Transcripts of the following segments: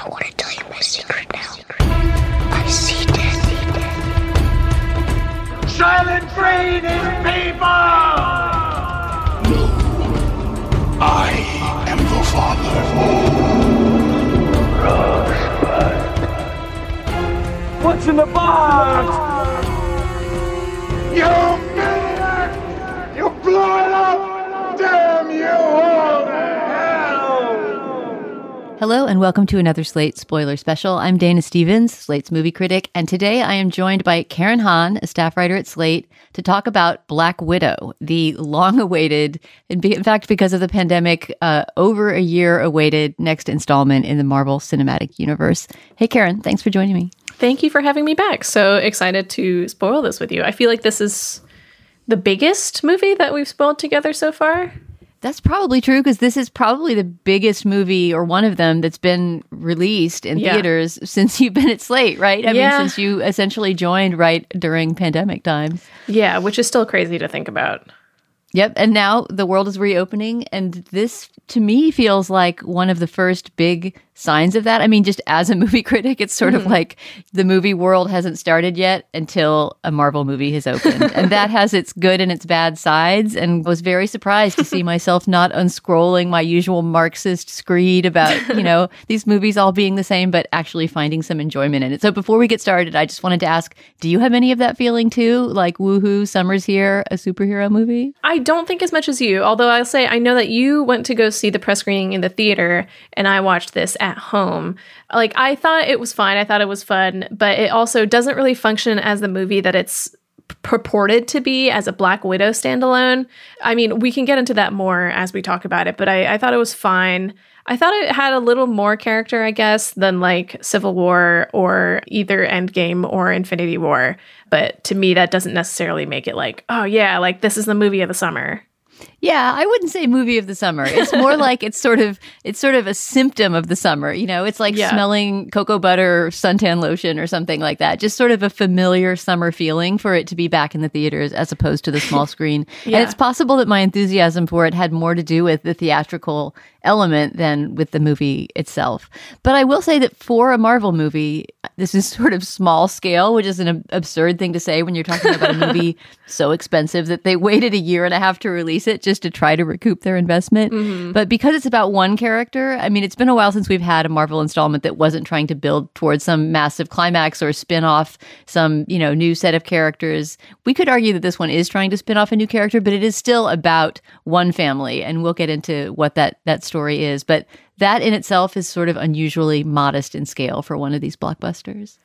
I want to tell you my secret now. I see death. Silent breathing people! No. I am the father. Rosebud. What's in the box? You maniac! You blew it up! Damn you all to hell! Hello and welcome to another Slate spoiler special. I'm Dana Stevens, Slate's movie critic, and today I am joined by Karen Han, a staff writer at Slate, to talk about Black Widow, the long-awaited, in fact, because of the pandemic, uh, over a year-awaited next installment in the Marvel Cinematic Universe. Hey, Karen, thanks for joining me. Thank you for having me back. So excited to spoil this with you. I feel like this is the biggest movie that we've spoiled together so far. That's probably true because this is probably the biggest movie or one of them that's been released in Yeah. theaters since you've been at Slate, right? I Yeah. mean, since you essentially joined right during pandemic times. Yeah, which is still crazy to think about. Yep. And now the world is reopening. And this, to me, feels like one of the first big signs of that. I mean, just as a movie critic, it's sort of mm-hmm. like the movie world hasn't started yet until a Marvel movie has opened. and that has its good and its bad sides. And was very surprised to see myself not unscrolling my usual Marxist screed about, you know, these movies all being the same, but actually finding some enjoyment in it. So before we get started, I just wanted to ask do you have any of that feeling too? Like, woohoo, summer's here, a superhero movie? I don't think as much as you, although I'll say I know that you went to go see the press screening in the theater and I watched this at home. Like I thought it was fine. I thought it was fun, but it also doesn't really function as the movie that it's purported to be as a Black Widow standalone. I mean, we can get into that more as we talk about it, but I, I thought it was fine. I thought it had a little more character, I guess, than like Civil War or either Endgame or Infinity War. But to me, that doesn't necessarily make it like, oh yeah, like this is the movie of the summer. Yeah, I wouldn't say movie of the summer. It's more like it's sort of it's sort of a symptom of the summer. You know, it's like Yeah. smelling cocoa butter or suntan lotion or something like that. Just sort of a familiar summer feeling for it to be back in the theaters as opposed to the small screen. Yeah. And it's possible that my enthusiasm for it had more to do with the theatrical element than with the movie itself. But I will say that for a Marvel movie, this is sort of small scale, which is an ab- absurd thing to say when you're talking about a movie so expensive that they waited a year and a half to release it just to try to recoup their investment. Mm-hmm. But because it's about one character, I mean, it's been a while since we've had a Marvel installment that wasn't trying to build towards some massive climax or spin off some, you know, new set of characters. We could argue that this one is trying to spin off a new character, but it is still about one family. And we'll get into what that, that story is. But that in itself is sort of unusually modest in scale for one of these blockbusters.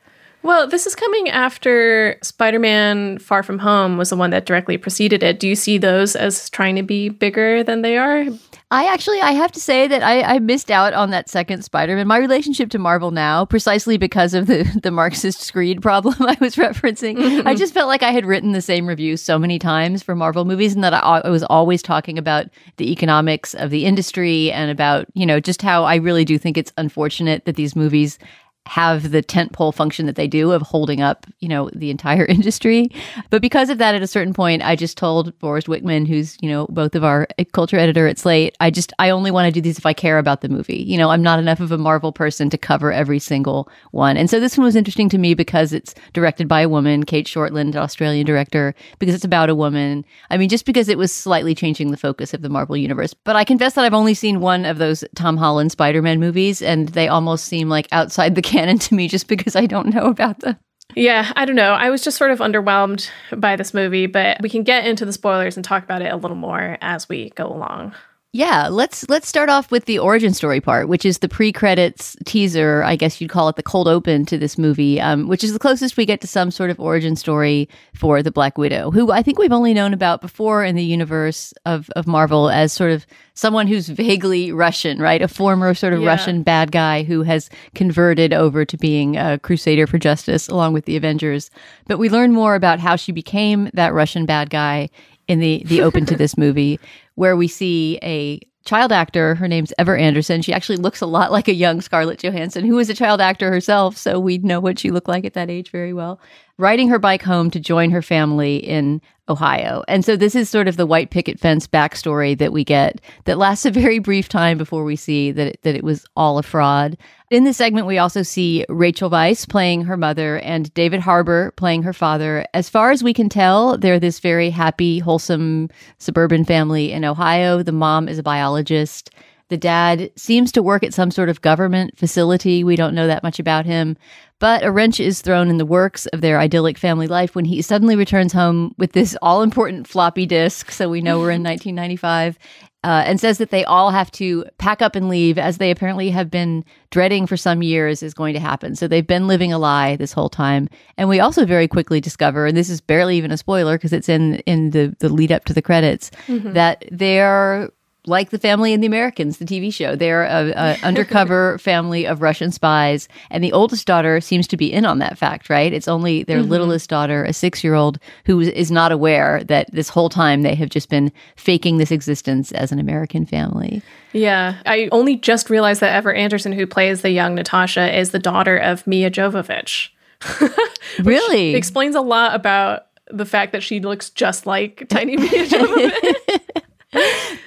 Well, this is coming after Spider Man Far From Home was the one that directly preceded it. Do you see those as trying to be bigger than they are? I actually, I have to say that I, I missed out on that second Spider-Man. My relationship to Marvel now, precisely because of the the Marxist screed problem I was referencing, I mm-hmm. just felt like I had written the same review so many times for Marvel movies, and that I, I was always talking about the economics of the industry and about you know just how I really do think it's unfortunate that these movies have the tentpole function that they do of holding up, you know, the entire industry. But because of that, at a certain point, I just told Forrest Wickman, who's, you know, both of our culture editor at Slate, I just, I only want to do these if I care about the movie. You know, I'm not enough of a Marvel person to cover every single one. And so this one was interesting to me because it's directed by a woman, Cate Shortland, Australian director, because it's about a woman. I mean, just because it was slightly changing the focus of the Marvel universe. But I confess that I've only seen one of those Tom Holland Spider Man movies, and they almost seem like outside the canon to me just because I don't know about them. Yeah, I don't know. I was just sort of underwhelmed by this movie, but we can get into the spoilers and talk about it a little more as we go along. Yeah, let's let's start off with the origin story part, which is the pre-credits teaser. I guess you'd call it the cold open to this movie, um, which is the closest we get to some sort of origin story for the Black Widow, who I think we've only known about before in the universe of of Marvel as sort of someone who's vaguely Russian, right? A former sort of Yeah. Russian bad guy who has converted over to being a crusader for justice along with the Avengers. But we learn more about how she became that Russian bad guy in the the open to this movie where we see a child actor her name's Ever Anderson. She actually looks a lot like a young Scarlett Johansson who is a child actor herself so we know what she looked like at that age very well riding her bike home to join her family in Ohio. And so this is sort of the white picket fence backstory that we get that lasts a very brief time before we see that it, that it was all a fraud. In this segment, we also see Rachel Weisz playing her mother and David Harbour playing her father. As far as we can tell, they're this very happy, wholesome suburban family in Ohio. The mom is a biologist. The dad seems to work at some sort of government facility. We don't know that much about him. But a wrench is thrown in the works of their idyllic family life when he suddenly returns home with this all important floppy disk. So we know we're in 1995. Uh, and says that they all have to pack up and leave, as they apparently have been dreading for some years is going to happen. So they've been living a lie this whole time. And we also very quickly discover, and this is barely even a spoiler because it's in in the the lead up to the credits, that they're like the family in the Americans, the TV show. They're a, a undercover family of Russian spies, and the oldest daughter seems to be in on that fact. Right? It's only their mm-hmm. littlest daughter, a six-year-old, who is not aware that this whole time they have just been faking this existence as an American family. Yeah, I only just realized that Ever Anderson, who plays the young Natasha, is the daughter of Milla Jovovich. Really? Explains a lot about the fact that she looks just like tiny Milla Jovovich.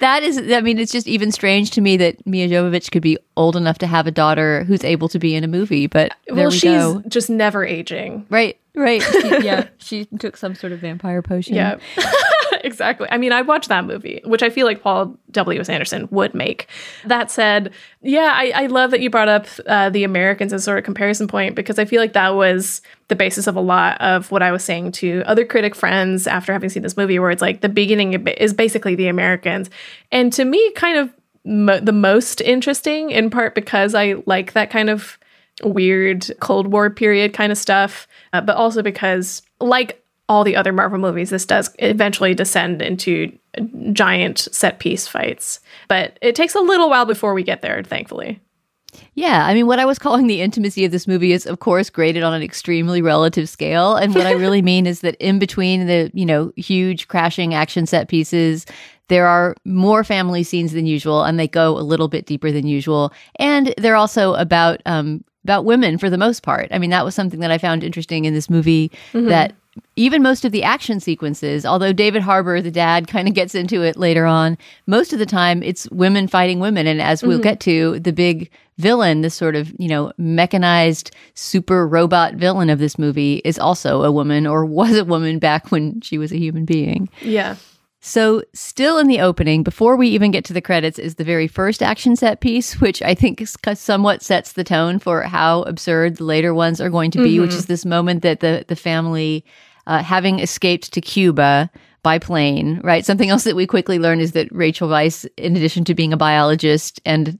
that is, I mean, it's just even strange to me that Milla Jovovich could be old enough to have a daughter who's able to be in a movie. But there well, we she's go. just never aging. Right, right. She- yeah, she took some sort of vampire potion. Yeah. exactly. I mean, I watched that movie, which I feel like Paul W. S. Anderson would make. That said, yeah, I, I love that you brought up uh, the Americans as sort of comparison point because I feel like that was the basis of a lot of what I was saying to other critic friends after having seen this movie, where it's like the beginning is basically the Americans. And to me, kind of mo- the most interesting, in part because I like that kind of weird Cold War period kind of stuff, uh, but also because, like all the other Marvel movies, this does eventually descend into giant set piece fights. But it takes a little while before we get there, thankfully. Yeah, I mean, what I was calling the intimacy of this movie is, of course, graded on an extremely relative scale. And what I really mean is that in between the, you know, huge crashing action set pieces, there are more family scenes than usual, and they go a little bit deeper than usual. And they're also about um, about women for the most part. I mean, that was something that I found interesting in this movie. That even most of the action sequences, although David Harbour, the dad, kind of gets into it later on, most of the time it's women fighting women. And as we'll mm-hmm. get to, the big villain, this sort of, you know, mechanized super robot villain of this movie is also a woman or was a woman back when she was a human being. Yeah. So, still in the opening, before we even get to the credits, is the very first action set piece, which I think somewhat sets the tone for how absurd the later ones are going to be, which mm-hmm. is this moment that the, the family, uh, having escaped to Cuba by plane, right? Something else that we quickly learn is that Rachel Weisz, in addition to being a biologist and,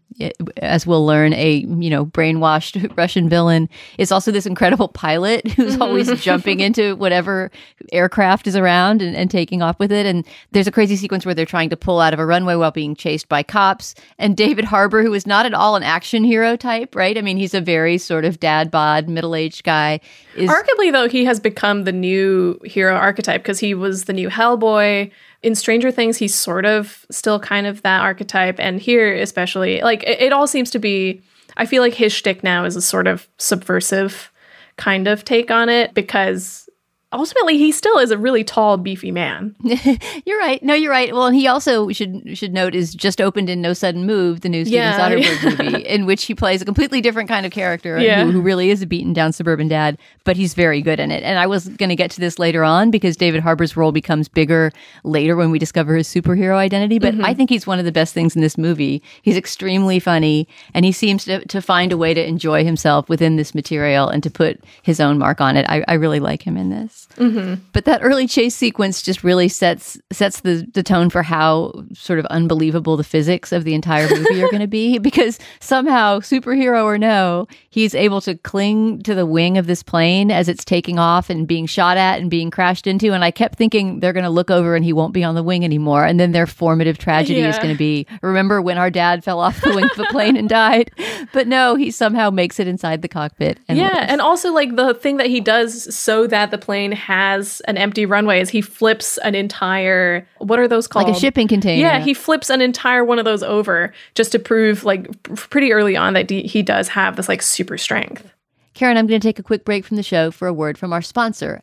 as we'll learn, a you know brainwashed Russian villain, is also this incredible pilot who's always jumping into whatever aircraft is around and, and taking off with it. And there's a crazy sequence where they're trying to pull out of a runway while being chased by cops. And David Harbour, who is not at all an action hero type, right? I mean, he's a very sort of dad bod, middle aged guy. Is Arguably, though, he has become the new hero archetype because he was the new Hellboy. In Stranger Things, he's sort of still kind of that archetype. And here, especially, like it, it all seems to be, I feel like his shtick now is a sort of subversive kind of take on it because ultimately he still is a really tall, beefy man. You're right. No, you're right. Well, and he also should should note is just opened in No Sudden Move, the new Steven Yeah. Soderbergh movie, in which he plays a completely different kind of character Yeah. who, who really is a beaten down suburban dad, but he's very good in it. And I was going to get to this later on because David Harbour's role becomes bigger later when we discover his superhero identity. But mm-hmm. I think he's one of the best things in this movie. He's extremely funny, and he seems to, to find a way to enjoy himself within this material and to put his own mark on it. I, I really like him in this. Else. But that early chase sequence just really sets sets the the tone for how sort of unbelievable the physics of the entire movie are going to be. Because somehow, superhero or no, he's able to cling to the wing of this plane as it's taking off and being shot at and being crashed into. And I kept thinking they're going to look over and he won't be on the wing anymore. And then their formative tragedy is going to be remember when our dad fell off the wing of a plane and died. But no, he somehow makes it inside the cockpit. And yeah, lives. and also like the thing that he does so that the plane has an empty runway is he flips an entire what are those called? like a shipping container. Yeah, he flips an entire one of those over just to prove like pretty early on that d- he does have this like super strength. Karen, I'm going to take a quick break from the show for a word from our sponsor.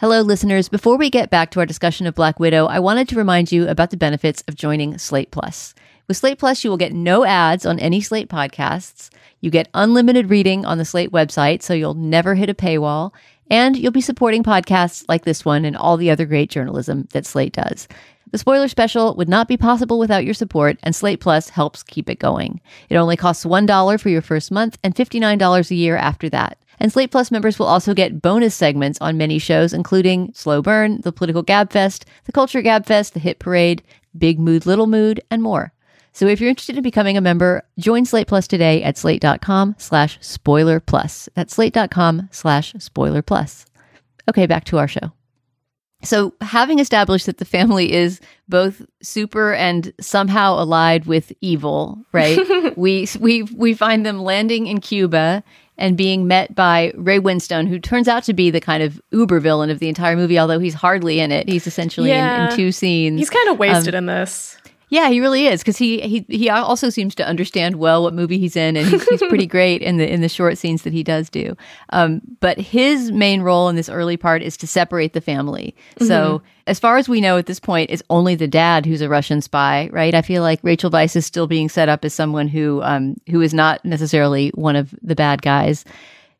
Hello, listeners. Before we get back to our discussion of Black Widow, I wanted to remind you about the benefits of joining Slate Plus. With Slate Plus, you will get no ads on any Slate podcasts. You get unlimited reading on the Slate website, so you'll never hit a paywall. And you'll be supporting podcasts like this one and all the other great journalism that Slate does. The spoiler special would not be possible without your support, and Slate Plus helps keep it going. It only costs $1 for your first month and $59 a year after that. And Slate Plus members will also get bonus segments on many shows, including Slow Burn, the Political Gabfest, the Culture Gabfest, the Hit Parade, Big Mood, Little Mood, and more. So if you're interested in becoming a member, join Slate Plus today at slate.com slash spoiler plus. That's slate.com slash spoiler plus. Okay, back to our show. So, having established that the family is both super and somehow allied with evil, right? we we we find them landing in Cuba and being met by Ray Winstone, who turns out to be the kind of uber villain of the entire movie, although he's hardly in it. He's essentially in, in two scenes. He's kind of wasted Um, in this. Yeah, he really is because he, he he also seems to understand well what movie he's in, and he's, he's pretty great in the in the short scenes that he does do. Um, but his main role in this early part is to separate the family. So as far as we know at this point, it's only the dad who's a Russian spy, right? I feel like Rachel Weisz is still being set up as someone who um, who is not necessarily one of the bad guys.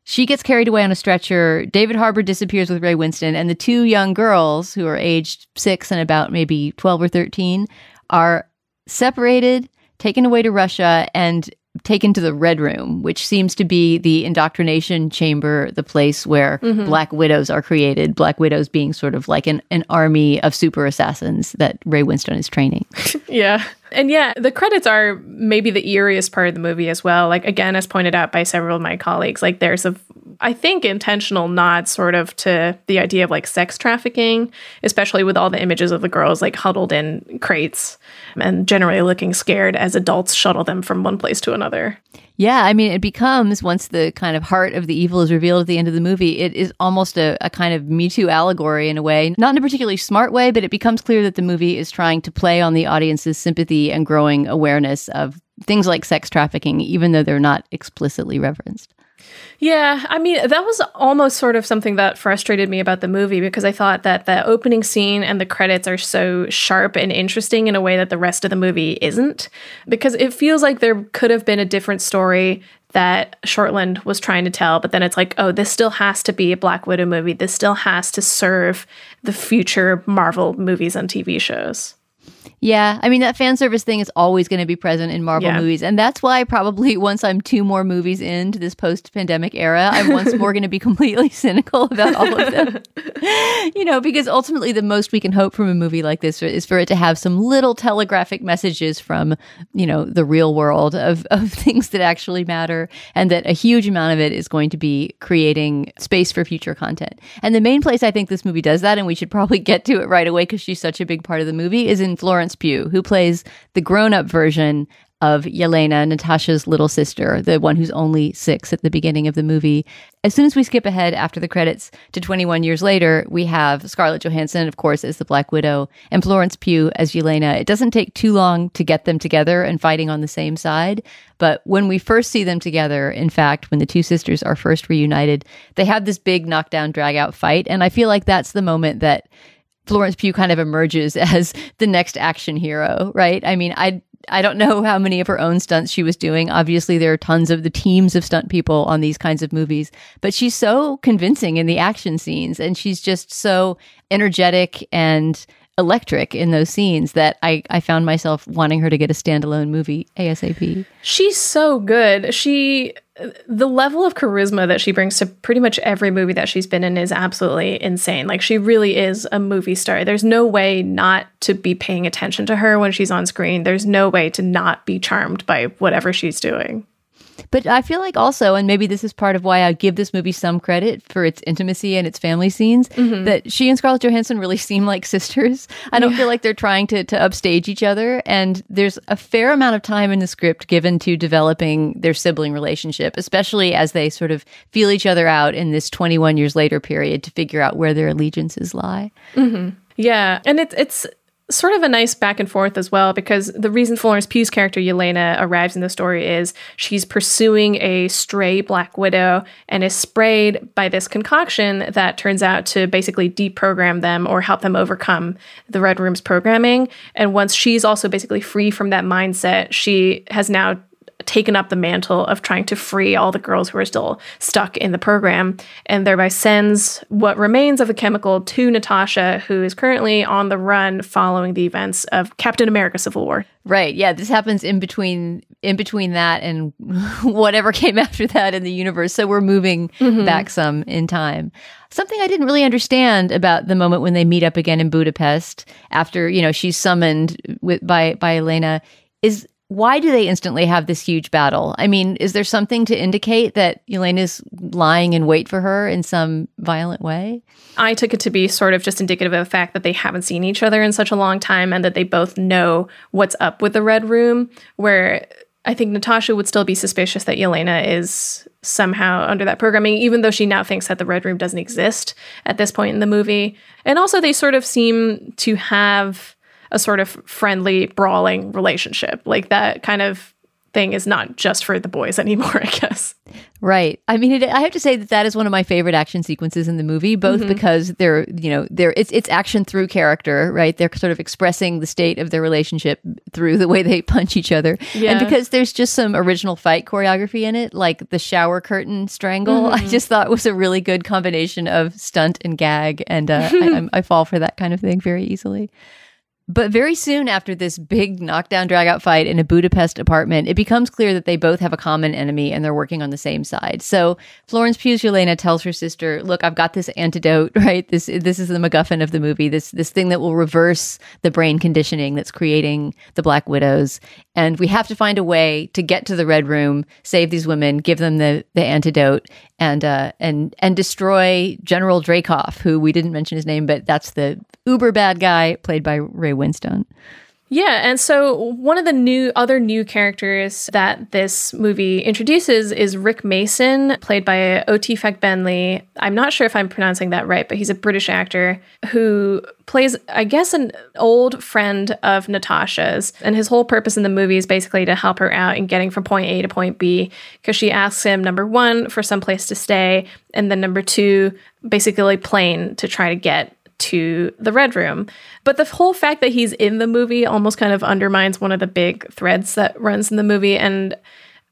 She gets carried away on a stretcher. David Harbour disappears with Ray Winstone, and the two young girls, who are aged six and about maybe 12 or 13, are separated, taken away to Russia, and taken to the Red Room, which seems to be the indoctrination chamber, the place where Mhm. Black Widows are created. Black Widows being sort of like an, an army of super assassins that Ray Winstone is training. Yeah. And yeah, the credits are maybe the eeriest part of the movie as well. Like again, as pointed out by several of my colleagues, like there's a I think intentional nod sort of to the idea of like sex trafficking, especially with all the images of the girls like huddled in crates and generally looking scared as adults shuttle them from one place to another. Yeah, I mean, it becomes once the kind of heart of the evil is revealed at the end of the movie, it is almost a, a kind of Me Too allegory in a way. Not in a particularly smart way, but it becomes clear that the movie is trying to play on the audience's sympathy and growing awareness of things like sex trafficking, even though they're not explicitly referenced. Yeah, I mean, that was almost sort of something that frustrated me about the movie because I thought that the opening scene and the credits are so sharp and interesting in a way that the rest of the movie isn't. Because it feels like there could have been a different story that Shortland was trying to tell, but then it's like, oh, this still has to be a Black Widow movie. This still has to serve the future Marvel movies and TV shows. Yeah, I mean that fan service thing is always going to be present in Marvel Yeah. movies, and that's why probably once I'm two more movies into this post-pandemic era, I'm once more going to be completely cynical about all of them. you know, because ultimately the most we can hope from a movie like this is for it to have some little telegraphic messages from, you know, the real world of of things that actually matter, and that a huge amount of it is going to be creating space for future content. And the main place I think this movie does that, and we should probably get to it right away because she's such a big part of the movie, is in Florence Pugh, who plays the grown up version of Yelena, Natasha's little sister, the one who's only six at the beginning of the movie. As soon as we skip ahead after the credits to 21 years later, we have Scarlett Johansson, of course, as the Black Widow, and Florence Pugh as Yelena. It doesn't take too long to get them together and fighting on the same side. But when we first see them together, in fact, when the two sisters are first reunited, they have this big knockdown, drag out fight. And I feel like that's the moment that Florence Pugh kind of emerges as the next action hero, right? I mean, I I don't know how many of her own stunts she was doing. Obviously, there are tons of the teams of stunt people on these kinds of movies, but she's so convincing in the action scenes and she's just so energetic and electric in those scenes that I, I found myself wanting her to get a standalone movie ASAP. She's so good. She the level of charisma that she brings to pretty much every movie that she's been in is absolutely insane. Like she really is a movie star. There's no way not to be paying attention to her when she's on screen. There's no way to not be charmed by whatever she's doing. But I feel like also, and maybe this is part of why I give this movie some credit for its intimacy and its family scenes, Mm-hmm. that she and Scarlett Johansson really seem like sisters. I don't feel like they're trying to, to upstage each other. And there's a fair amount of time in the script given to developing their sibling relationship, especially as they sort of feel each other out in this 21 years later period to figure out where their allegiances lie. Yeah, and it's it's sort of a nice back and forth as well because the reason Florence Pugh's character Yelena arrives in the story is she's pursuing a stray Black Widow and is sprayed by this concoction that turns out to basically deprogram them or help them overcome the Red Room's programming. And once she's also basically free from that mindset, she has now taken up the mantle of trying to free all the girls who are still stuck in the program and thereby sends what remains of the chemical to Natasha, who is currently on the run following the events of Captain America Civil War. Right. Yeah, this happens in between in between that and whatever came after that in the universe. So we're moving mm-hmm. back some in time. Something I didn't really understand about the moment when they meet up again in Budapest after, you know, she's summoned with by by Elena is why do they instantly have this huge battle? I mean, is there something to indicate that Elena's lying in wait for her in some violent way? I took it to be sort of just indicative of the fact that they haven't seen each other in such a long time and that they both know what's up with the Red Room, where I think Natasha would still be suspicious that Yelena is somehow under that programming, even though she now thinks that the Red Room doesn't exist at this point in the movie. And also, they sort of seem to have a sort of friendly, brawling relationship. Like that kind of thing is not just for the boys anymore, I guess. Right. I mean, it, I have to say that that is one of my favorite action sequences in the movie, both Mhm. because they're, you know, they're it's it's action through character, right? They're sort of expressing the state of their relationship through the way they punch each other, Yeah. and because there's just some original fight choreography in it, like the shower curtain strangle. I Mhm. just thought was a really good combination of stunt and gag, and uh, I, I fall for that kind of thing very easily. But very soon after this big knockdown dragout fight in a Budapest apartment, it becomes clear that they both have a common enemy and they're working on the same side. So Florence Pugh Yelena tells her sister, "Look, I've got this antidote, right? This this is the MacGuffin of the movie. This this thing that will reverse the brain conditioning that's creating the Black Widows, and we have to find a way to get to the Red Room, save these women, give them the the antidote, and uh, and and destroy General Dreykov, who we didn't mention his name, but that's the uber bad guy played by Ray Winstone. Yeah, and so one of the new other new characters that this movie introduces is Rick Mason, played by O.T. Benley. I'm not sure if I'm pronouncing that right, but he's a British actor who plays, I guess, an old friend of Natasha's. And his whole purpose in the movie is basically to help her out in getting from point A to point B, because she asks him, number one, for some place to stay, and then number two, basically plane to try to get to the Red Room. But the whole fact that he's in the movie almost kind of undermines one of the big threads that runs in the movie. And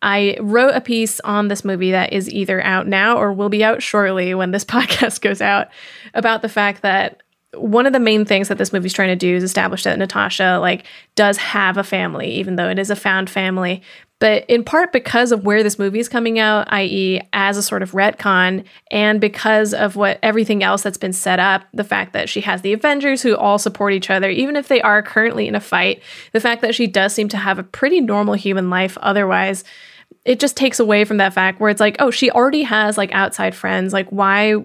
I wrote a piece on this movie that is either out now or will be out shortly when this podcast goes out about the fact that one of the main things that this movie's trying to do is establish that Natasha like does have a family, even though it is a found family. But in part because of where this movie is coming out, i.e., as a sort of retcon, and because of what everything else that's been set up, the fact that she has the Avengers who all support each other, even if they are currently in a fight, the fact that she does seem to have a pretty normal human life otherwise, it just takes away from that fact where it's like, oh, she already has like outside friends. Like, why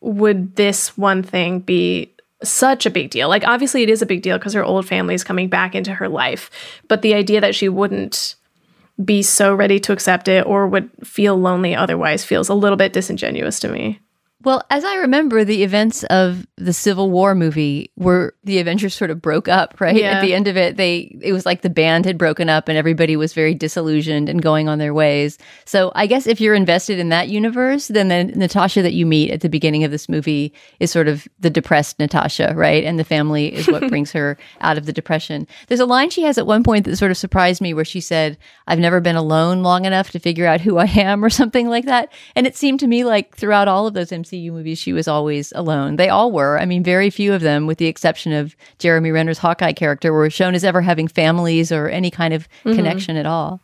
would this one thing be such a big deal? Like, obviously, it is a big deal because her old family is coming back into her life. But the idea that she wouldn't be so ready to accept it or would feel lonely otherwise feels a little bit disingenuous to me. Well, as I remember, the events of the Civil War movie were the Avengers sort of broke up, right? Yeah. At the end of it, they it was like the band had broken up and everybody was very disillusioned and going on their ways. So I guess if you're invested in that universe, then the Natasha that you meet at the beginning of this movie is sort of the depressed Natasha, right? And the family is what brings her out of the depression. There's a line she has at one point that sort of surprised me where she said, I've never been alone long enough to figure out who I am or something like that. And it seemed to me like throughout all of those MCU movies, she was always alone. They all were. I mean, very few of them, with the exception of Jeremy Renner's Hawkeye character, were shown as ever having families or any kind of Mhm. connection at all.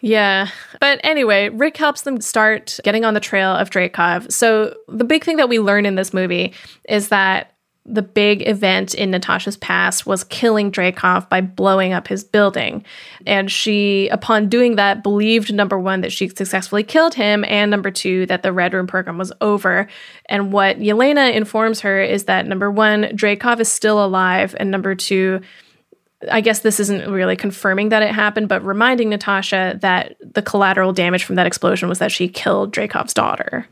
Yeah. But anyway, Rick helps them start getting on the trail of Dreykov. So the big thing that we learn in this movie is that the big event in Natasha's past was killing Dreykov by blowing up his building. And she, upon doing that, believed number one, that she successfully killed him, and number two, that the Red Room program was over. And what Yelena informs her is that number one, Dreykov is still alive, and number two, I guess this isn't really confirming that it happened, but reminding Natasha that the collateral damage from that explosion was that she killed Dreykov's daughter.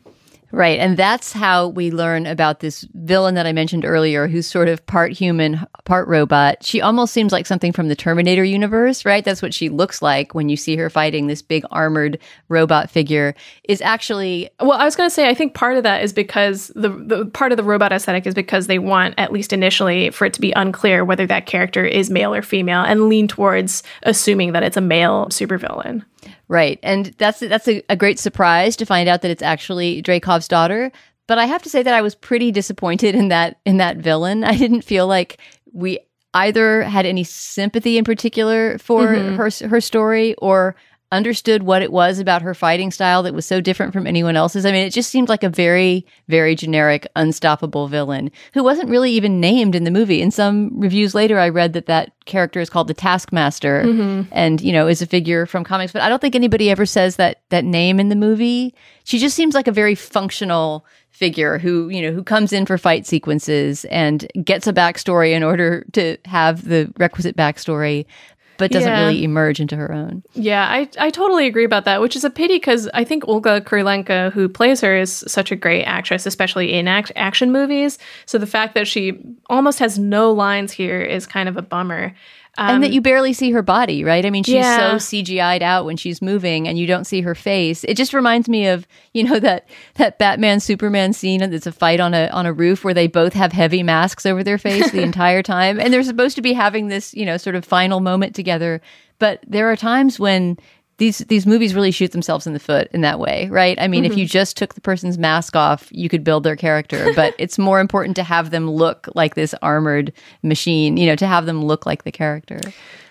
Right. And that's how we learn about this villain that I mentioned earlier, who's sort of part human, part robot. She almost seems like something from the Terminator universe, right? That's what she looks like when you see her fighting this big armored robot figure, is actually. Well, I was going to say, I think part of that is because the, the part of the robot aesthetic is because they want, at least initially, for it to be unclear whether that character is male or female and lean towards assuming that it's a male supervillain. Right. And that's that's a, a great surprise to find out that it's actually Dreykov's daughter. But I have to say that I was pretty disappointed in that in that villain. I didn't feel like we either had any sympathy in particular for Mhm. her her story or understood what it was about her fighting style that was so different from anyone else's. I mean, it just seemed like a very, very generic, unstoppable villain who wasn't really even named in the movie. In some reviews later, I read that that character is called the Taskmaster Mhm. and, you know, is a figure from comics, but I don't think anybody ever says that, that name in the movie. She just seems like a very functional figure who, you know, who comes in for fight sequences and gets a backstory in order to have the requisite backstory, but doesn't Yeah. really emerge into her own. Yeah, I, I totally agree about that, which is a pity because I think Olga Kurylenko, who plays her, is such a great actress, especially in act- action movies. So the fact that she almost has no lines here is kind of a bummer. And that you barely see her body, right? I mean, she's Um, yeah. so CGI'd out when she's moving, and you don't see her face. It just reminds me of you know that that Batman Superman scene. It's a fight on a on a roof where they both have heavy masks over their face the entire time, and they're supposed to be having this you know sort of final moment together. But there are times when these these movies really shoot themselves in the foot in that way, right? I mean, if Mhm. you just took the person's mask off, you could build their character, but it's more important to have them look like this armored machine, you know, to have them look like the character.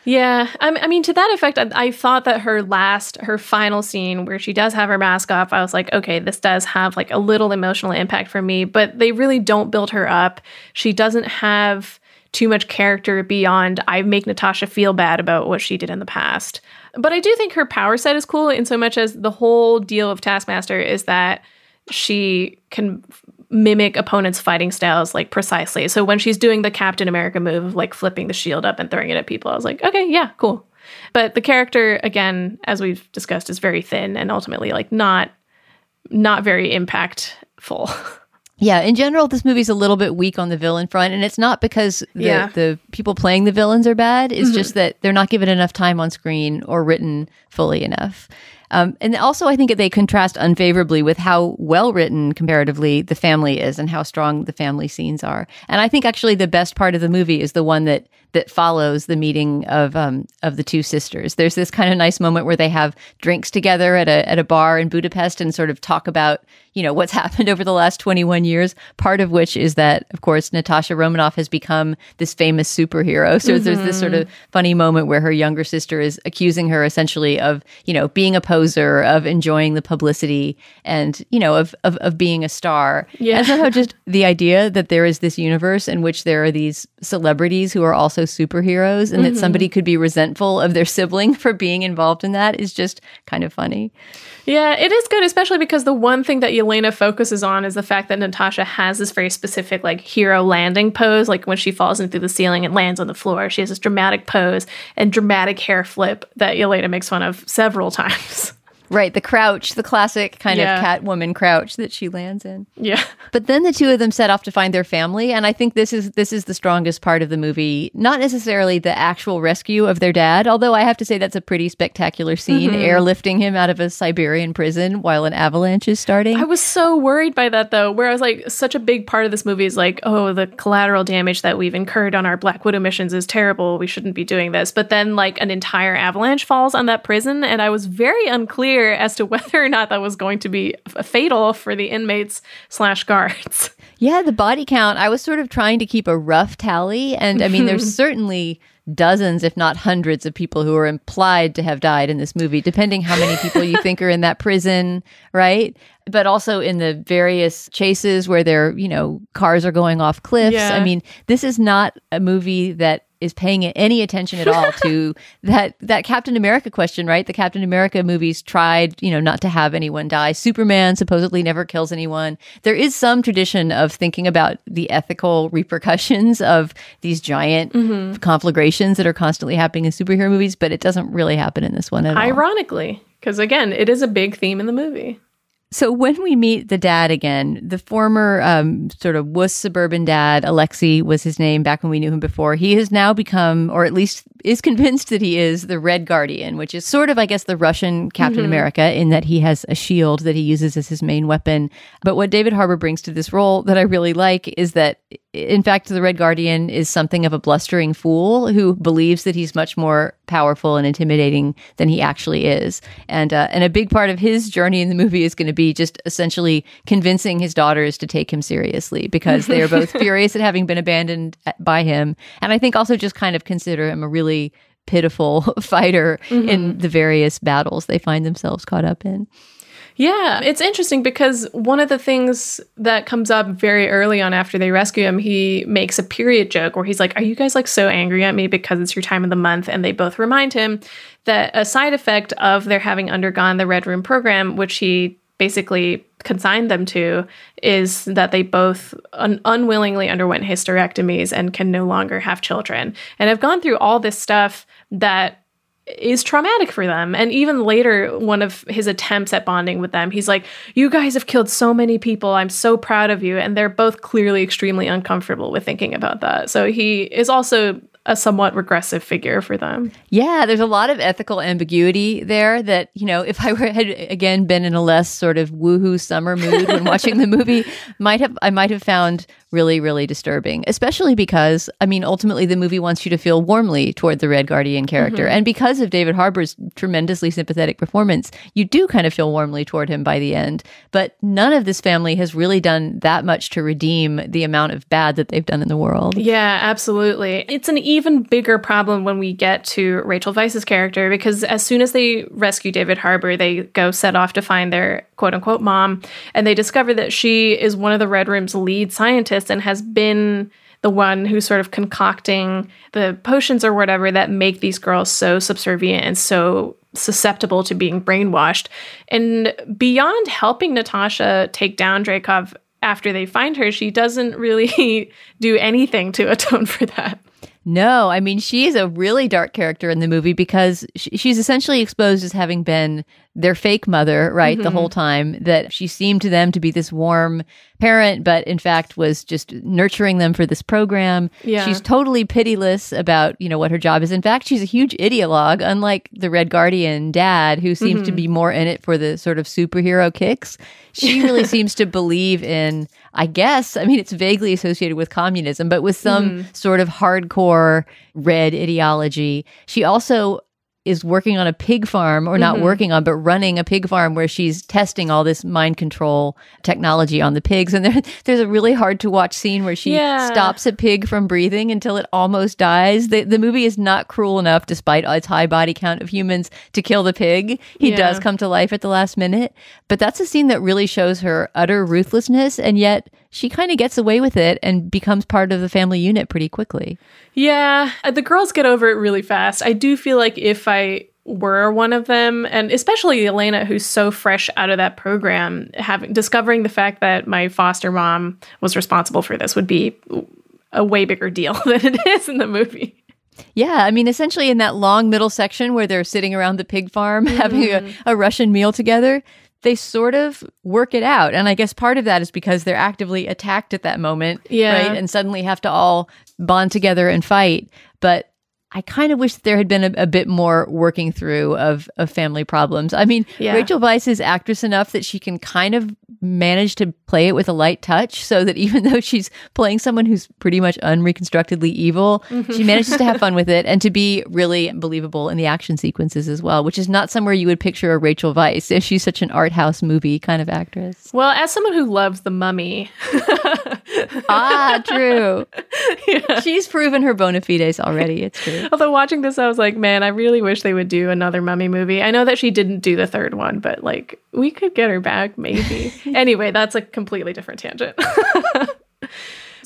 Yeah, I, I mean, to that effect, I, I thought that her last, her final scene where she does have her mask off, I was like, okay, this does have like a little emotional impact for me, but they really don't build her up. She doesn't have too much character beyond I make Natasha feel bad about what she did in the past. But I do think her power set is cool in so much as the whole deal of Taskmaster is that she can mimic opponents' fighting styles like precisely. So when she's doing the Captain America move of like flipping the shield up and throwing it at people, I was like, okay, yeah, cool. But the character, again, as we've discussed, is very thin and ultimately like not not very impactful. Yeah, in general, this movie's a little bit weak on the villain front, and it's not because the, Yeah. the people playing the villains are bad. It's Mhm. just that they're not given enough time on screen or written fully enough. Um, and also, I think they contrast unfavorably with how well written comparatively the family is and how strong the family scenes are. And I think actually the best part of the movie is the one that that follows the meeting of um, of the two sisters. There's this kind of nice moment where they have drinks together at a at a bar in Budapest and sort of talk about you know what's happened over the last 21 years. Part of which is that, of course, Natasha Romanoff has become this famous superhero. So mm-hmm. there's this sort of funny moment where her younger sister is accusing her essentially of you know being a poser, of enjoying the publicity, and you know of of, of being a star. Yeah. And somehow just the idea that there is this universe in which there are these celebrities who are also superheroes and mm-hmm. that somebody could be resentful of their sibling for being involved in that is just kind of funny. Yeah, it is good, especially because the one thing that Yelena focuses on is the fact that Natasha has this very specific, like, hero landing pose. Like, when she falls in through the ceiling and lands on the floor, she has this dramatic pose and dramatic hair flip that Yelena makes fun of several times. Right, the crouch, the classic kind yeah. of Catwoman crouch that she lands in. Yeah. But then the two of them set off to find their family, and I think this is this is the strongest part of the movie. Not necessarily the actual rescue of their dad, although I have to say that's a pretty spectacular scene, mm-hmm. airlifting him out of a Siberian prison while an avalanche is starting. I was so worried by that though, where I was like, such a big part of this movie is like, oh, the collateral damage that we've incurred on our Black Widow missions is terrible. We shouldn't be doing this. But then like an entire avalanche falls on that prison, and I was very unclear unclear as to whether or not that was going to be fatal for the inmates slash guards. Yeah, the body count. I was sort of trying to keep a rough tally, and I mean, there's certainly dozens, if not hundreds, of people who are implied to have died in this movie, depending how many people you think are in that prison, right? But also in the various chases where their, you know, cars are going off cliffs. Yeah. I mean, this is not a movie that is paying any attention at all to that that Captain America question, right? The Captain America movies tried, you know, not to have anyone die. Superman supposedly never kills anyone. There is some tradition of thinking about the ethical repercussions of these giant mm-hmm. conflagrations that are constantly happening in superhero movies, but it doesn't really happen in this one at Ironically, all. Ironically, because again, it is a big theme in the movie. So when we meet the dad again, the former um, sort of wuss suburban dad, Alexei was his name back when we knew him before. He has now become, or at least is convinced that he is the Red Guardian, which is sort of, I guess, the Russian Captain mm-hmm. America in that he has a shield that he uses as his main weapon. But what David Harbour brings to this role that I really like is that in fact, the Red Guardian is something of a blustering fool who believes that he's much more powerful and intimidating than he actually is. And uh, and a big part of his journey in the movie is going to be just essentially convincing his daughters to take him seriously because they are both furious at having been abandoned by him, and I think also just kind of consider him a really pitiful fighter mm-hmm. in the various battles they find themselves caught up in. Yeah, it's interesting because one of the things that comes up very early on after they rescue him, he makes a period joke where he's like, Are you guys like so angry at me because it's your time of the month? And they both remind him that a side effect of their having undergone the Red Room program, which he basically consigned them to, is that they both un- unwillingly underwent hysterectomies and can no longer have children and have gone through all this stuff that is traumatic for them. And even later, one of his attempts at bonding with them, he's like, You guys have killed so many people. I'm so proud of you. And they're both clearly extremely uncomfortable with thinking about that. So he is also a somewhat regressive figure for them. Yeah, there's a lot of ethical ambiguity there that, you know, if I were had again been in a less sort of woohoo summer mood when watching the movie, might have I might have found really really disturbing, especially because I mean ultimately the movie wants you to feel warmly toward the Red Guardian character mm-hmm. and because of David Harbour's tremendously sympathetic performance, you do kind of feel warmly toward him by the end. But none of this family has really done that much to redeem the amount of bad that they've done in the world. Yeah, absolutely. It's an even bigger problem when we get to Rachel Weisz's character because as soon as they rescue David Harbour, they go set off to find their quote unquote mom, and they discover that she is one of the Red Room's lead scientists and has been the one who's sort of concocting the potions or whatever that make these girls so subservient and so susceptible to being brainwashed. And beyond helping Natasha take down Dreykov after they find her, she doesn't really do anything to atone for that. No, I mean, she is a really dark character in the movie because she's essentially exposed as having been their fake mother, right, the Mhm. whole time, that she seemed to them to be this warm parent, but in fact was just nurturing them for this program. Yeah. She's totally pitiless about, you know, what her job is. In fact, she's a huge ideologue, unlike the Red Guardian dad, who seems to Mhm. be more in it for the sort of superhero kicks. She really seems to believe in, I guess, I mean, it's vaguely associated with communism, but with some Mhm. sort of hardcore red ideology. She also is working on a pig farm or not Mhm. working on but running a pig farm where she's testing all this mind control technology on the pigs and there there's a really hard to watch scene where she Yeah. stops a pig from breathing until it almost dies the the movie is not cruel enough despite its high body count of humans to kill the pig he Yeah. does come to life at the last minute but that's a scene that really shows her utter ruthlessness and yet she kind of gets away with it and becomes part of the family unit pretty quickly Yeah, uh, the girls get over it really fast. I do feel like if I were one of them, and especially Elena, who's so fresh out of that program, having discovering the fact that my foster mom was responsible for this would be a way bigger deal than it is in the movie. Yeah, I mean, essentially in that long middle section where they're sitting around the pig farm having a, a Russian meal together, they sort of work it out. And I guess part of that is because they're actively attacked at that moment, Yeah. right? And suddenly have to all bond together and fight. But I kind of wish there had been a, a bit more working through of, of family problems. I mean, Yeah. Rachel Weisz is actress enough that she can kind of manage to play it with a light touch so that even though she's playing someone who's pretty much unreconstructedly evil, she manages to have fun with it and to be really believable in the action sequences as well, which is not somewhere you would picture a Rachel Weisz if she's such an art house movie kind of actress. Well, as someone who loves the mummy, ah, true. She's proven her bona fides already. It's true. although watching this, I was like, man, I really wish they would do another mummy movie. I know that she didn't do the third one, but like, we could get her back, maybe. anyway, that's a completely different tangent.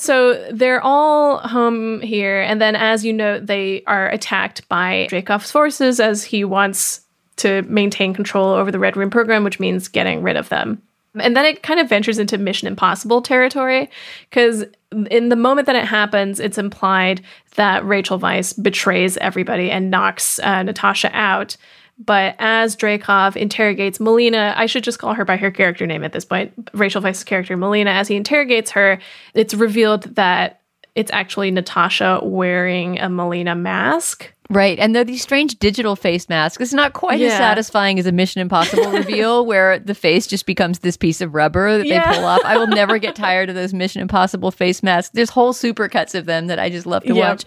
So they're all home here, and then, as you know, they are attacked by Dreykov's forces as he wants to maintain control over the Red Room program, which means getting rid of them. And then it kind of ventures into Mission Impossible territory because in the moment that it happens, it's implied that Rachel Weisz betrays everybody and knocks uh, Natasha out. But as Dreykov interrogates Melina, I should just call her by her character name at this point, Rachel Weisz's character, Melina, as he interrogates her, it's revealed that it's actually Natasha wearing a Melina mask. Right. And they're these strange digital face masks. It's not quite as satisfying as a Mission Impossible reveal where the face just becomes this piece of rubber that Yeah. they pull off. I will never get tired of those Mission Impossible face masks. There's whole super-cuts of them that I just love to Yep. watch.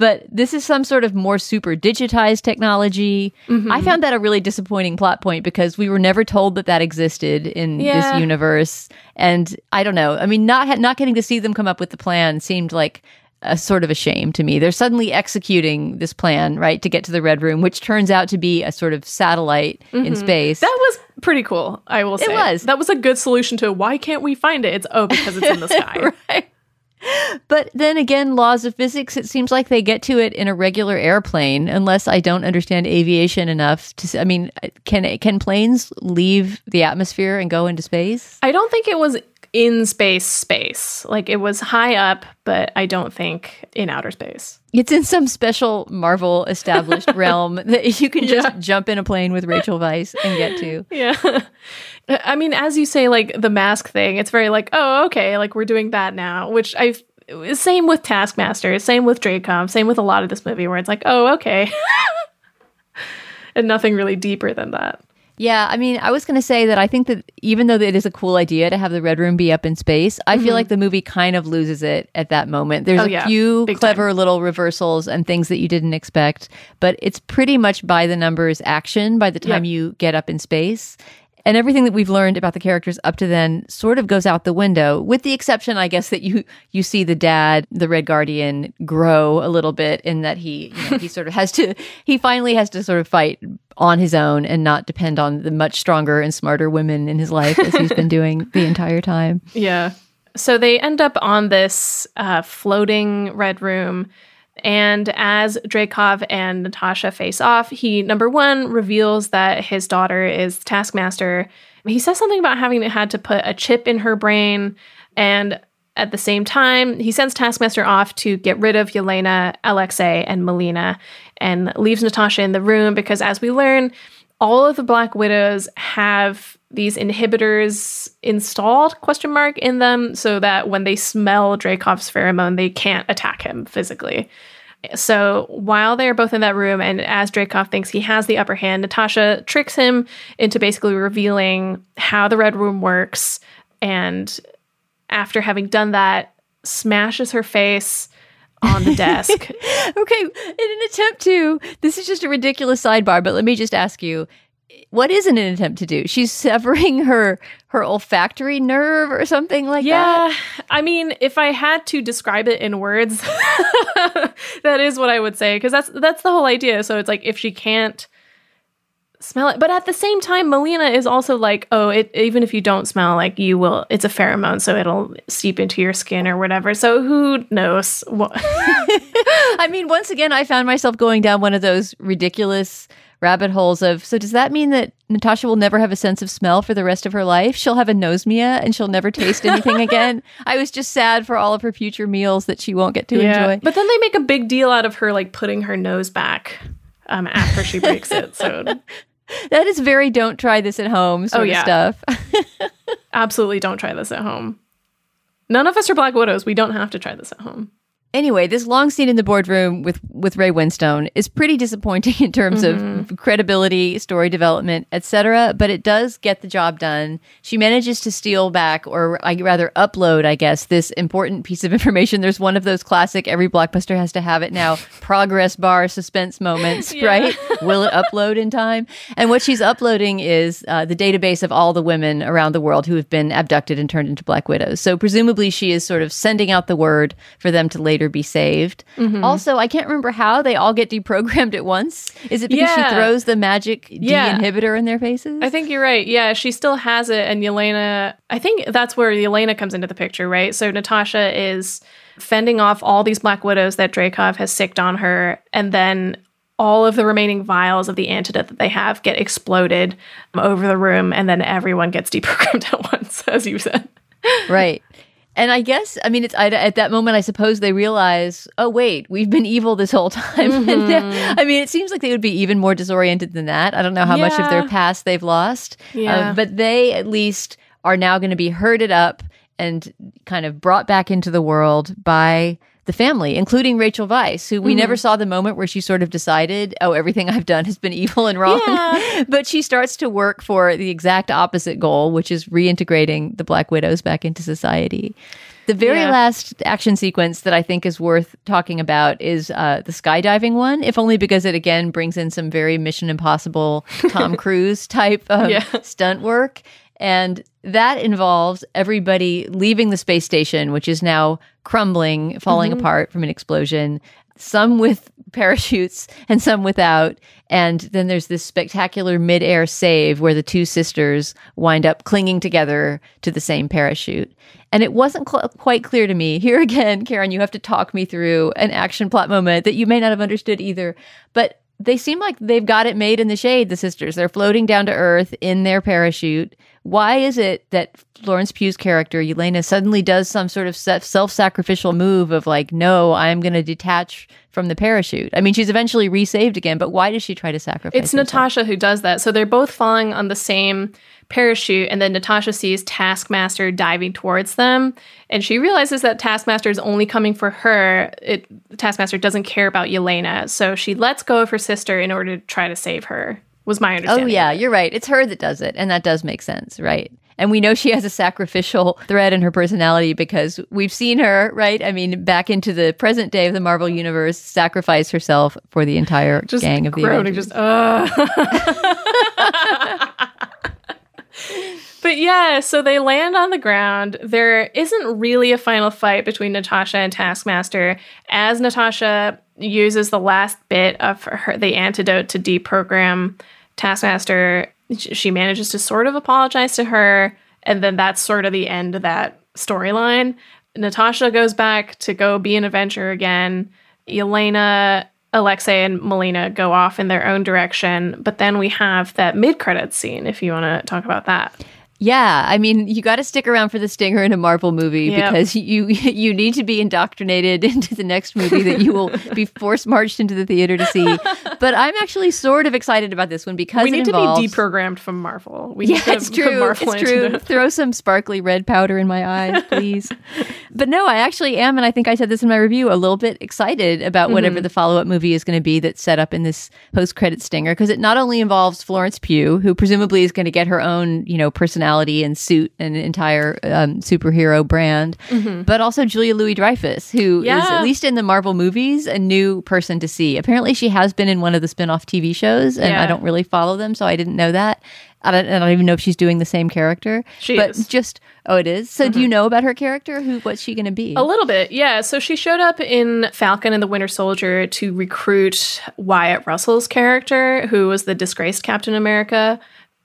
But this is some sort of more super digitized technology. Mm-hmm. I found that a really disappointing plot point because we were never told that that existed in Yeah. this universe. And I don't know. I mean, not ha- not getting to see them come up with the plan seemed like a sort of a shame to me. They're suddenly executing this plan, right, to get to the Red Room, which turns out to be a sort of satellite in Mhm. space. That was pretty cool, I will say. It was. That was a good solution to why can't we find it? It's oh, because it's in the sky. right. But then again, laws of physics, it seems like they get to it in a regular airplane, unless I don't understand aviation enough to. I mean, can can planes leave the atmosphere and go into space? I don't think it was in space space. Like it was high up, but I don't think in outer space. It's in some special Marvel established realm that you can just Yeah. jump in a plane with Rachel Weisz and get to. Yeah. I mean, as you say, like the mask thing, it's very like, oh, okay, like we're doing that now, which I've same with Taskmaster, same with Dreykov, same with a lot of this movie where it's like, oh, okay. and nothing really deeper than that. Yeah, I mean, I was going to say that I think that even though it is a cool idea to have the Red Room be up in space, I feel Mhm. like the movie kind of loses it at that moment. There's Oh, a yeah. few Big clever little reversals and things that you didn't expect, but it's pretty much by the numbers action by the time Yep. you get up in space. And everything that we've learned about the characters up to then sort of goes out the window, with the exception, I guess, that you you see the dad, the Red Guardian, grow a little bit in that he you know, he sort of has to he finally has to sort of fight on his own and not depend on the much stronger and smarter women in his life as he's been doing the entire time. Yeah. So they end up on this uh, floating red room. And as Dreykov and Natasha face off, he, number one, reveals that his daughter is Taskmaster. He says something about having had to put a chip in her brain. And at the same time, he sends Taskmaster off to get rid of Yelena, Alexei, and Melina and leaves Natasha in the room because, as we learn, all of the Black Widows have these inhibitors installed question mark in them so that when they smell Dreykov's pheromone, they can't attack him physically. So while they're both in that room, and as Dracov thinks he has the upper hand, Natasha tricks him into basically revealing how the Red Room works. And after having done that, smashes her face on the desk. okay, in an attempt to, this is just a ridiculous sidebar, but let me just ask you what is it an attempt to do? She's severing her her olfactory nerve or something like yeah, that. I mean, if I had to describe it in words, that is what I would say because that's that's the whole idea. So it's like if she can't smell it, but at the same time, Melina is also like, oh, it even if you don't smell, like you will, it's a pheromone, so it'll seep into your skin or whatever. So who knows? What? I mean, once again, I found myself going down one of those ridiculous rabbit holes of so does that mean that Natasha will never have a sense of smell for the rest of her life? She'll have a anosmia and she'll never taste anything again. I was just sad for all of her future meals that she won't get to Yeah. enjoy. But then they make a big deal out of her like putting her nose back um, after she breaks it. So that is very don't try this at home sort Oh, of yeah. stuff. absolutely don't try this at home. None of us are Black Widows. We don't have to try this at home. Anyway, this long scene in the boardroom with with Ray Winstone is pretty disappointing in terms Mm-hmm. of credibility, story development, etc. But it does get the job done. She manages to steal back, or I rather upload, I guess, this important piece of information. There's one of those classic every blockbuster has to have it now progress bar suspense moments, Yeah. right? Will it upload in time? And what she's uploading is uh, the database of all the women around the world who have been abducted and turned into Black Widows. So presumably she is sort of sending out the word for them to later be saved. Mhm. Also, I can't remember how they all get deprogrammed at once. Is it because Yeah. she throws the magic D Yeah. inhibitor in their faces? I think you're right. Yeah, she still has it. And Yelena, I think that's where Yelena comes into the picture, right? So Natasha is fending off all these Black Widows that Dreykov has sicked on her. And then all of the remaining vials of the antidote that they have get exploded over the room. And then everyone gets deprogrammed at once, as you said. right. And I guess, I mean, it's I, at that moment, I suppose they realize, oh, wait, we've been evil this whole time. Mhm. I mean, it seems like they would be even more disoriented than that. I don't know how much of their past they've lost. Uh, Yeah. but they at least are now going to be herded up and kind of brought back into the world by the family, including Rachel Weisz, who we Mhm. never saw the moment where she sort of decided, oh, everything I've done has been evil and wrong. Yeah. but she starts to work for the exact opposite goal, which is reintegrating the Black Widows back into society. The very Yeah. last action sequence that I think is worth talking about is uh, the skydiving one, if only because it again brings in some very Mission Impossible Tom Cruise type of Yeah. stunt work. And that involves everybody leaving the space station, which is now crumbling, falling Mhm. apart from an explosion, some with parachutes and some without. And then there's this spectacular midair save where the two sisters wind up clinging together to the same parachute. And it wasn't cl- quite clear to me. Here again, Karen, you have to talk me through an action plot moment that you may not have understood either. But they seem like they've got it made in the shade, the sisters. They're floating down to earth in their parachute. Why is it that Florence Pugh's character, Yelena, suddenly does some sort of self sacrificial move of like, no, I'm going to detach from the parachute? I mean, she's eventually resaved again, but why does she try to sacrifice? It's herself? Natasha who does that. So they're both falling on the same parachute, and then Natasha sees Taskmaster diving towards them, and she realizes that Taskmaster is only coming for her. It Taskmaster doesn't care about Yelena, so she lets go of her sister in order to try to save her. Was my Oh, yeah, you're right. It's her that does it. And that does make sense, right? And we know she has a sacrificial thread in her personality because we've seen her, right? I mean, back into the present day of the Marvel Universe, sacrifice herself for the entire just gang of the Avengers. just uh. but yeah, so they land on the ground. There isn't really a final fight between Natasha and Taskmaster, as Natasha uses the last bit of her the antidote to deprogram Taskmaster. She manages to sort of apologize to her, and then that's sort of the end of that storyline. Natasha goes back to go be an adventurer again. Yelena, Alexei, and Melina go off in their own direction. But then we have that mid credit scene, if you want to talk about that. Yeah, I mean, you got to stick around for the stinger in a Marvel movie Yep. because you you need to be indoctrinated into the next movie that you will be force marched into the theater to see. But I'm actually sort of excited about this one because we need involves, to be deprogrammed from Marvel. We yeah, need to it's true. Marvel It's true. Throw some sparkly red powder in my eyes, please. but no, I actually am, and I think I said this in my review, a little bit excited about whatever Mhm. the follow-up movie is going to be that's set up in this post-credit stinger because it not only involves Florence Pugh, who presumably is going to get her own, you know, personality and suit and entire um, superhero brand, Mhm. but also Julia Louis Dreyfus, who is Yeah. at least in the Marvel movies a new person to see. Apparently, she has been in one of the spin-off TV shows, and I don't really follow them, so I didn't know that. I don't, I don't even know if she's doing the same character. She but is. just oh, it is. So, do you know about her character? Who? What's she going to be? A little bit, yeah. So she showed up in Falcon and the Winter Soldier to recruit Wyatt Russell's character, who was the disgraced Captain America.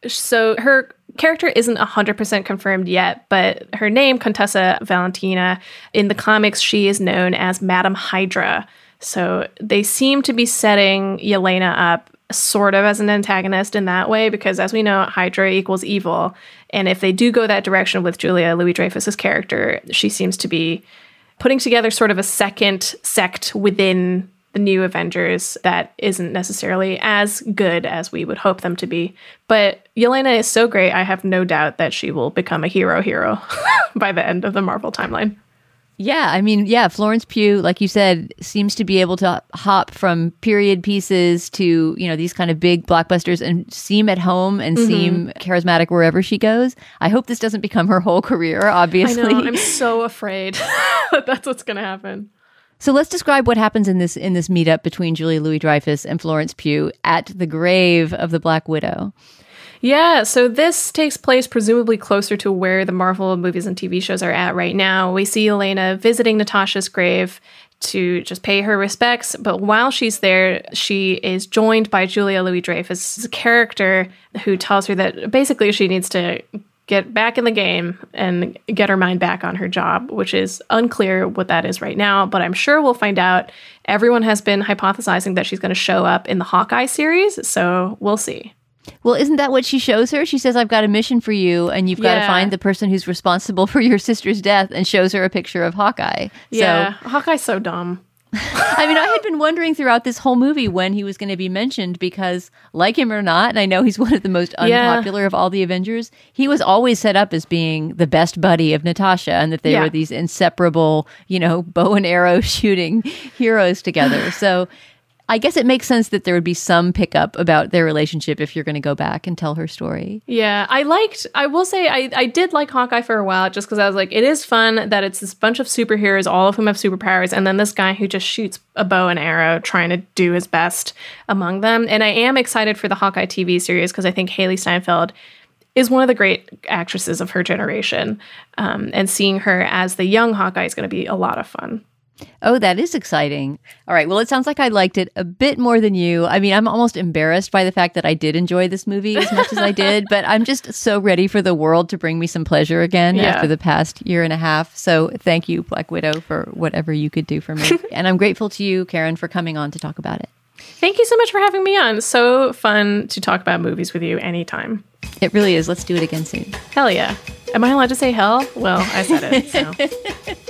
So her character isn't 100% confirmed yet, but her name, Contessa Valentina, in the comics, she is known as Madam Hydra. So they seem to be setting Yelena up sort of as an antagonist in that way, because as we know, Hydra equals evil. And if they do go that direction with Julia Louis Dreyfus's character, she seems to be putting together sort of a second sect within the new Avengers that isn't necessarily as good as we would hope them to be. But Yelena is so great, I have no doubt that she will become a hero hero by the end of the Marvel timeline. Yeah, I mean, yeah, Florence Pugh, like you said, seems to be able to hop from period pieces to, you know, these kind of big blockbusters and seem at home and Mhm. seem charismatic wherever she goes. I hope this doesn't become her whole career, obviously. I know, I'm so afraid that that's what's going to happen. So let's describe what happens in this in this meetup between Julia Louis Dreyfus and Florence Pugh at the grave of the Black Widow. Yeah, so this takes place presumably closer to where the Marvel movies and TV shows are at right now. We see Yelena visiting Natasha's grave to just pay her respects, but while she's there, she is joined by Julia Louis Dreyfus' character who tells her that basically she needs to get back in the game and get her mind back on her job, which is unclear what that is right now, but I'm sure we'll find out. Everyone has been hypothesizing that she's going to show up in the Hawkeye series, so we'll see. Well, isn't that what she shows her? She says, I've got a mission for you, and you've got to find the person who's responsible for your sister's death, and shows her a picture of Hawkeye. Yeah, Hawkeye's so dumb. I mean, I had been wondering throughout this whole movie when he was going to be mentioned because, like him or not, and I know he's one of the most Yeah. unpopular of all the Avengers, he was always set up as being the best buddy of Natasha and that they Yeah. were these inseparable, you know, bow and arrow shooting heroes together. So I guess it makes sense that there would be some pickup about their relationship if you're going to go back and tell her story. Yeah, I liked. I will say I I did like Hawkeye for a while just because I was like, it is fun that it's this bunch of superheroes, all of whom have superpowers, and then this guy who just shoots a bow and arrow, trying to do his best among them. And I am excited for the Hawkeye TV series because I think Hailee Steinfeld is one of the great actresses of her generation, um, and seeing her as the young Hawkeye is going to be a lot of fun. Oh, that is exciting. All right. Well, it sounds like I liked it a bit more than you. I mean, I'm almost embarrassed by the fact that I did enjoy this movie as much as I did, but I'm just so ready for the world to bring me some pleasure again Yeah. after the past year and a half. So thank you, Black Widow, for whatever you could do for me. and I'm grateful to you, Karen, for coming on to talk about it. Thank you so much for having me on. So fun to talk about movies with you anytime. It really is. Let's do it again soon. Hell yeah. Am I allowed to say hell? Well, I said it. So.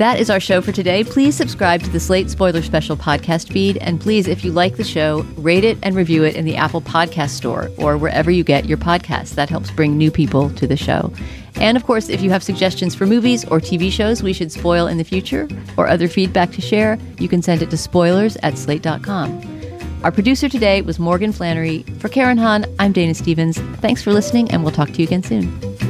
That is our show for today. Please subscribe to the Slate Spoiler Special podcast feed. And please, if you like the show, rate it and review it in the Apple Podcast Store or wherever you get your podcasts. That helps bring new people to the show. And of course, if you have suggestions for movies or TV shows we should spoil in the future or other feedback to share, you can send it to spoilers at slate.com. Our producer today was Morgan Flannery. For Karen Han, I'm Dana Stevens. Thanks for listening, and we'll talk to you again soon.